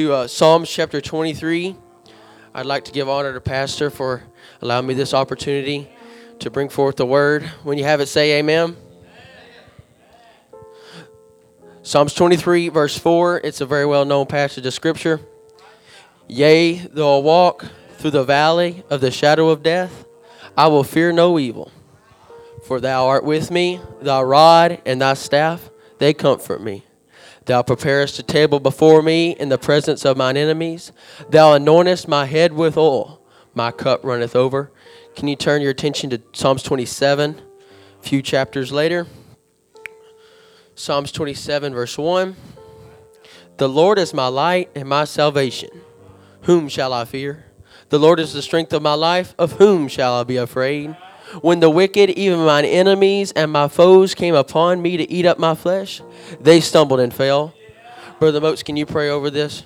to uh, Psalms chapter 23. I'd like to give honor to Pastor for allowing me this opportunity to bring forth the word. When you have it, say amen. Psalms 23, verse 4, it's a very well known passage of Scripture. Yea, though I walk through the valley of the shadow of death, I will fear no evil. For thou art with me, thy rod and thy staff, they comfort me. Thou preparest a table before me in the presence of mine enemies. Thou anointest my head with oil. My cup runneth over. Can you turn your attention to Psalms 27, a few chapters later? Psalms 27, verse 1. The Lord is my light and my salvation. Whom shall I fear? The Lord is the strength of my life. Of whom shall I be afraid? When the wicked, even mine enemies and my foes, came upon me to eat up my flesh, they stumbled and fell. Brother Moats, can you pray over this?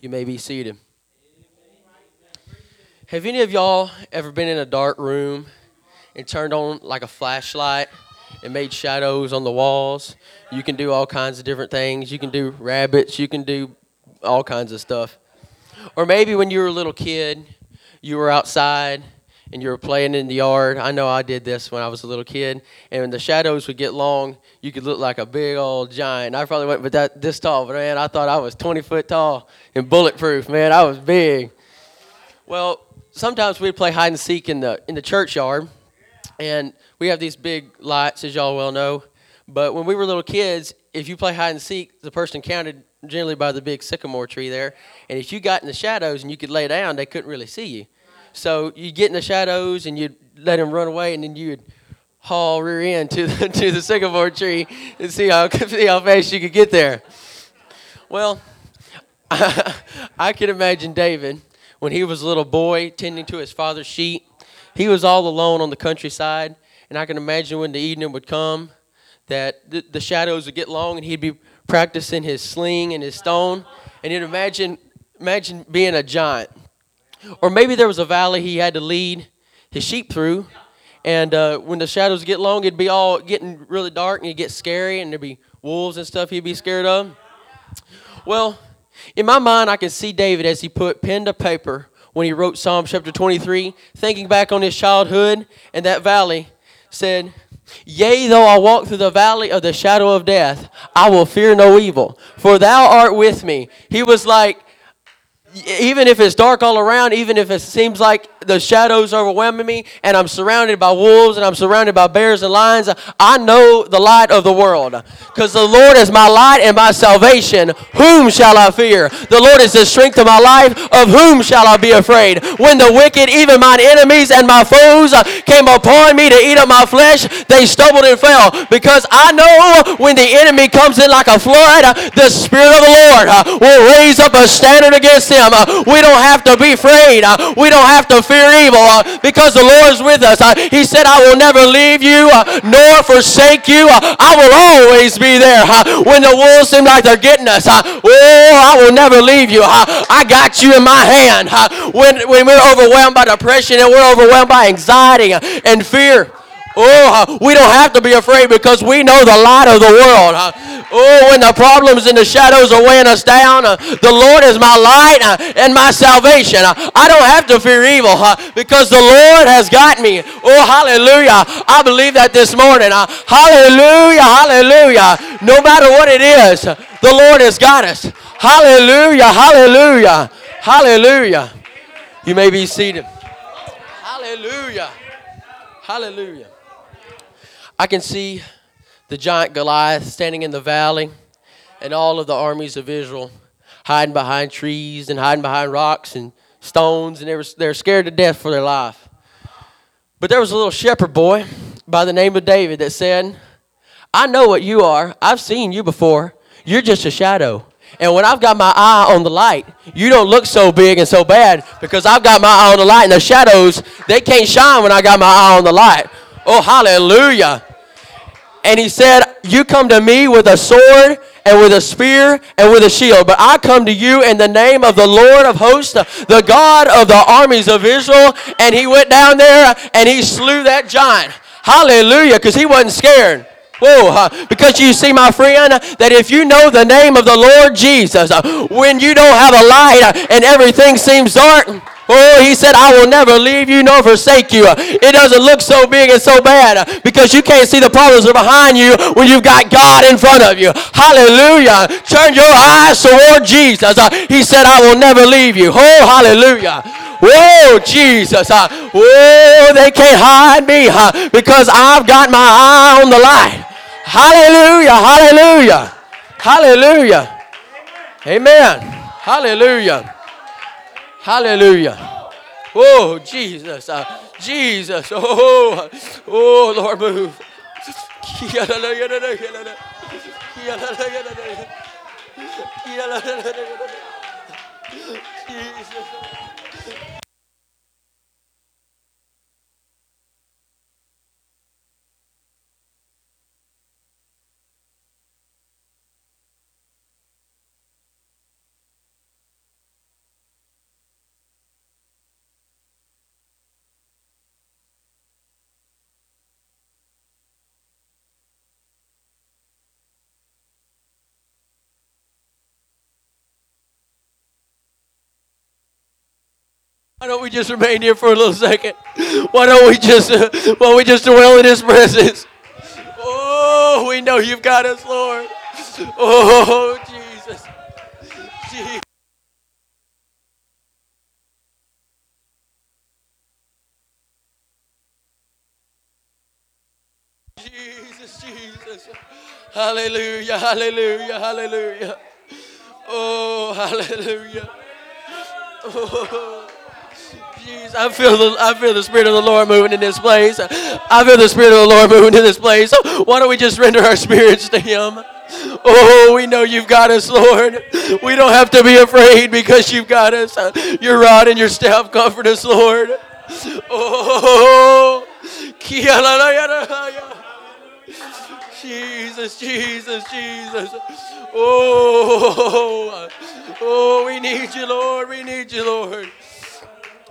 You may be seated. Have any of y'all ever been in a dark room and turned on like a flashlight and made shadows on the walls? You can do all kinds of different things. You can do rabbits, you can do all kinds of stuff. Or maybe when you were a little kid, you were outside and you were playing in the yard. I know I did this when I was a little kid. And when the shadows would get long, you could look like a big old giant. I probably wasn't but that this tall, but man, I thought I was 20 foot tall and bulletproof. Man, I was big. Well, sometimes we'd play hide and seek in the in the churchyard, and we have these big lights, as y'all well know. But when we were little kids, if you play hide and seek, the person counted generally by the big sycamore tree there. And if you got in the shadows and you could lay down, they couldn't really see you. So you get in the shadows and you'd let them run away, and then you'd haul rear end to the, to the sycamore tree and see how see how fast you could get there. Well, I can imagine David when he was a little boy tending to his father's sheep. He was all alone on the countryside, and I can imagine when the evening would come that the, the shadows would get long and he'd be practicing his sling and his stone, and he'd imagine imagine being a giant. Or maybe there was a valley he had to lead his sheep through, and uh, when the shadows get long, it'd be all getting really dark and it'd get scary, and there'd be wolves and stuff he'd be scared of. Well, in my mind, I can see David as he put pen to paper when he wrote Psalm chapter 23, thinking back on his childhood and that valley, said, Yea, though I walk through the valley of the shadow of death, I will fear no evil, for thou art with me. He was like, even if it's dark all around, even if it seems like the shadows overwhelming me and I'm surrounded by wolves and I'm surrounded by bears and lions, I know the light of the world. Because the Lord is my light and my salvation. Whom shall I fear? The Lord is the strength of my life. Of whom shall I be afraid? When the wicked, even mine enemies and my foes, uh, came upon me to eat up my flesh, they stumbled and fell. Because I know when the enemy comes in like a flood, uh, the Spirit of the Lord uh, will raise up a standard against him. Uh, we don't have to be afraid. Uh, we don't have to fear evil uh, because the Lord is with us. Uh, he said, I will never leave you uh, nor forsake you. Uh, I will always be there. When the wolves seem like they're getting us, oh, I will never leave you. I got you in my hand. When, when we're overwhelmed by depression and we're overwhelmed by anxiety and fear, Oh, we don't have to be afraid because we know the light of the world. Oh, when the problems and the shadows are weighing us down, uh, the Lord is my light uh, and my salvation. I don't have to fear evil because the Lord has got me. Oh, hallelujah. I believe that this morning. Hallelujah, hallelujah. No matter what it is, the Lord has got us. Hallelujah, hallelujah, hallelujah. You may be seated. Hallelujah, hallelujah. I can see the giant Goliath standing in the valley and all of the armies of Israel hiding behind trees and hiding behind rocks and stones, and they were, they were scared to death for their life. But there was a little shepherd boy by the name of David that said, I know what you are. I've seen you before. You're just a shadow. And when I've got my eye on the light, you don't look so big and so bad because I've got my eye on the light, and the shadows, they can't shine when I got my eye on the light. Oh, hallelujah. And he said, You come to me with a sword and with a spear and with a shield. But I come to you in the name of the Lord of hosts, the God of the armies of Israel. And he went down there and he slew that giant. Hallelujah, because he wasn't scared. Whoa, because you see, my friend, that if you know the name of the Lord Jesus, uh, when you don't have a light and everything seems dark, Oh, he said, I will never leave you nor forsake you. It doesn't look so big and so bad because you can't see the problems that are behind you when you've got God in front of you. Hallelujah. Turn your eyes toward Jesus. Uh, he said, I will never leave you. Oh, hallelujah. Whoa, Jesus. Uh, whoa, they can't hide me uh, because I've got my eye on the light. Hallelujah. Hallelujah. Hallelujah. Amen. Hallelujah. Hallelujah. Oh, Jesus. Uh, Jesus. Oh, oh, Lord, move. Jesus. Why don't we just remain here for a little second? Why don't we just, uh, why we just dwell in His presence? Oh, we know you've got us, Lord. Oh, Jesus. Jesus. Jesus, Jesus. Hallelujah, hallelujah, hallelujah. Oh, hallelujah. Oh. Jeez, I feel the I feel the spirit of the Lord moving in this place. I feel the spirit of the Lord moving in this place. Why don't we just render our spirits to Him? Oh, we know you've got us, Lord. We don't have to be afraid because you've got us. Your rod and your staff comfort us, Lord. Oh, Jesus, Jesus, Jesus. Oh, oh, we need you, Lord. We need you, Lord.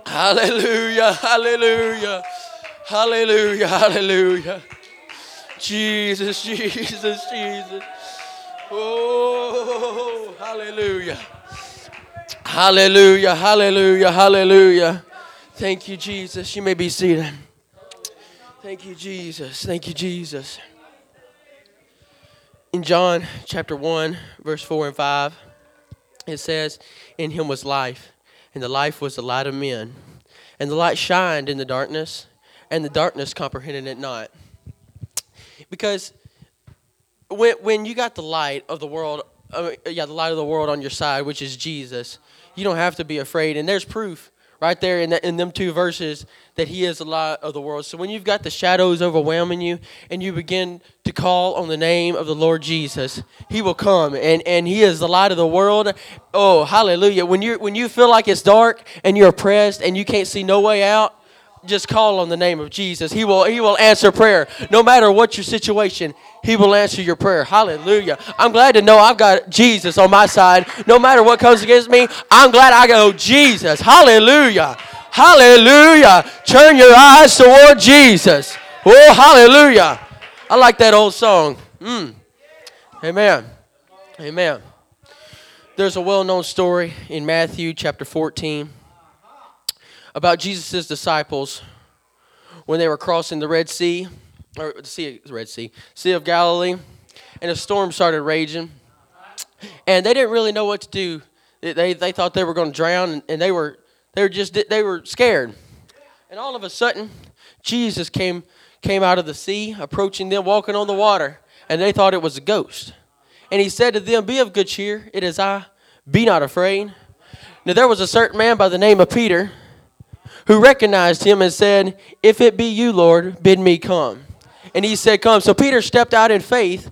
Hallelujah, hallelujah, hallelujah, hallelujah. Jesus, Jesus, Jesus. Oh, hallelujah. Hallelujah, hallelujah, hallelujah. Thank you, Jesus. You may be seated. Thank you, Jesus. Thank you, Jesus. In John chapter 1, verse 4 and 5, it says, In him was life and the life was the light of men. And the light shined in the darkness, and the darkness comprehended it not. Because when, when you got the light of the world, uh, yeah, the light of the world on your side, which is Jesus, you don't have to be afraid. And there's proof right there in, in them two verses that he is the light of the world. So when you've got the shadows overwhelming you and you begin to call on the name of the Lord Jesus, he will come and, and he is the light of the world. Oh, hallelujah. When you when you feel like it's dark and you're oppressed and you can't see no way out, just call on the name of Jesus. He will he will answer prayer. No matter what your situation, he will answer your prayer. Hallelujah. I'm glad to know I've got Jesus on my side. No matter what comes against me, I'm glad I go Jesus. Hallelujah. Hallelujah. Turn your eyes toward Jesus. Oh, hallelujah. I like that old song. Mm. Amen. Amen. There's a well known story in Matthew chapter 14 about Jesus' disciples when they were crossing the Red Sea, or the Sea, Red Sea, Sea of Galilee, and a storm started raging. And they didn't really know what to do. They, they thought they were going to drown, and they were, they were just they were scared. And all of a sudden, Jesus came came out of the sea, approaching them, walking on the water, and they thought it was a ghost. And he said to them, Be of good cheer, it is I, be not afraid. Now there was a certain man by the name of Peter who recognized him and said, If it be you, Lord, bid me come. And he said, Come. So Peter stepped out in faith,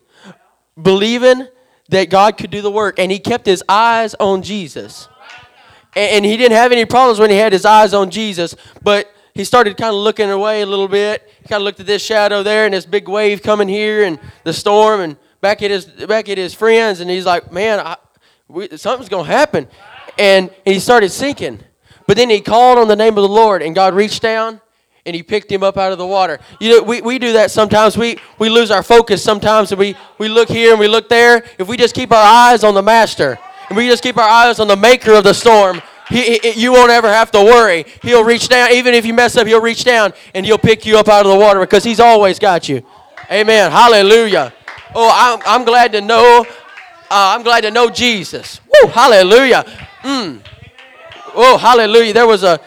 believing that God could do the work, and he kept his eyes on Jesus. And he didn't have any problems when he had his eyes on Jesus, but he started kind of looking away a little bit. He kind of looked at this shadow there and this big wave coming here and the storm. And back at his back at his friends, and he's like, "Man, I, we, something's gonna happen," and he started sinking. But then he called on the name of the Lord, and God reached down and he picked him up out of the water. You know, we, we do that sometimes. We, we lose our focus sometimes, and we, we look here and we look there. If we just keep our eyes on the Master, and we just keep our eyes on the Maker of the storm, he, he, you won't ever have to worry. He'll reach down, even if you mess up, he'll reach down and he'll pick you up out of the water because he's always got you. Amen. Hallelujah. Oh, I'm, I'm glad to know. Uh, I'm glad to know Jesus. Woo, hallelujah. Mm. Oh, hallelujah. There was a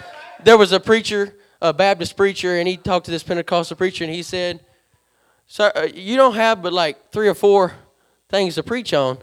there was a preacher a Baptist preacher, and he talked to this Pentecostal preacher, and he said, "Sir, uh, you don't have but like three or four things to preach on,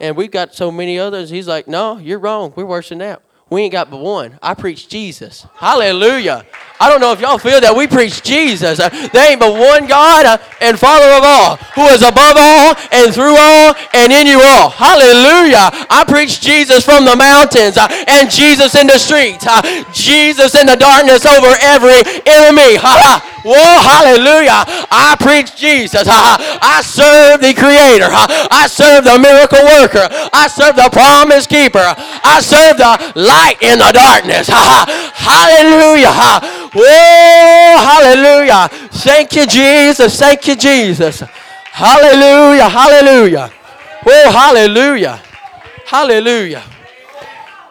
and we've got so many others." He's like, "No, you're wrong. We're worse than that. We ain't got but one. I preach Jesus. Hallelujah." I don't know if y'all feel that we preach Jesus. Uh, there ain't but one God uh, and Father of all, who is above all and through all and in you all. Hallelujah. I preach Jesus from the mountains uh, and Jesus in the streets. Jesus in the darkness over every enemy. Ha ha. Whoa, hallelujah. I preach Jesus. I serve the Creator. I serve the miracle worker. I serve the promise keeper. I serve the light in the darkness. Hallelujah. Whoa, hallelujah. Thank you, Jesus. Thank you, Jesus. Hallelujah. Hallelujah. Whoa, hallelujah. Hallelujah.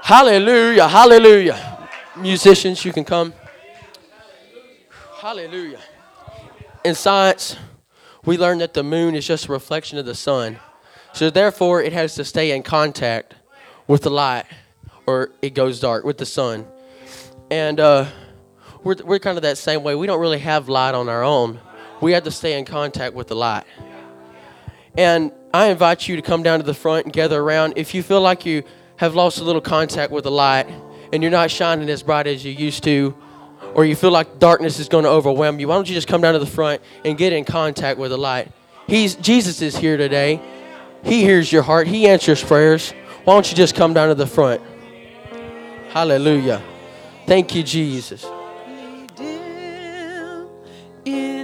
Hallelujah. Hallelujah. Musicians, you can come. Hallelujah. In science, we learned that the moon is just a reflection of the sun. So therefore, it has to stay in contact with the light, or it goes dark with the sun. And uh, we're, we're kind of that same way. We don't really have light on our own. We have to stay in contact with the light. And I invite you to come down to the front and gather around. If you feel like you have lost a little contact with the light and you're not shining as bright as you used to, or you feel like darkness is going to overwhelm you, why don't you just come down to the front and get in contact with the light? He's Jesus is here today. He hears your heart. He answers prayers. Why don't you just come down to the front? Hallelujah. Thank you, Jesus.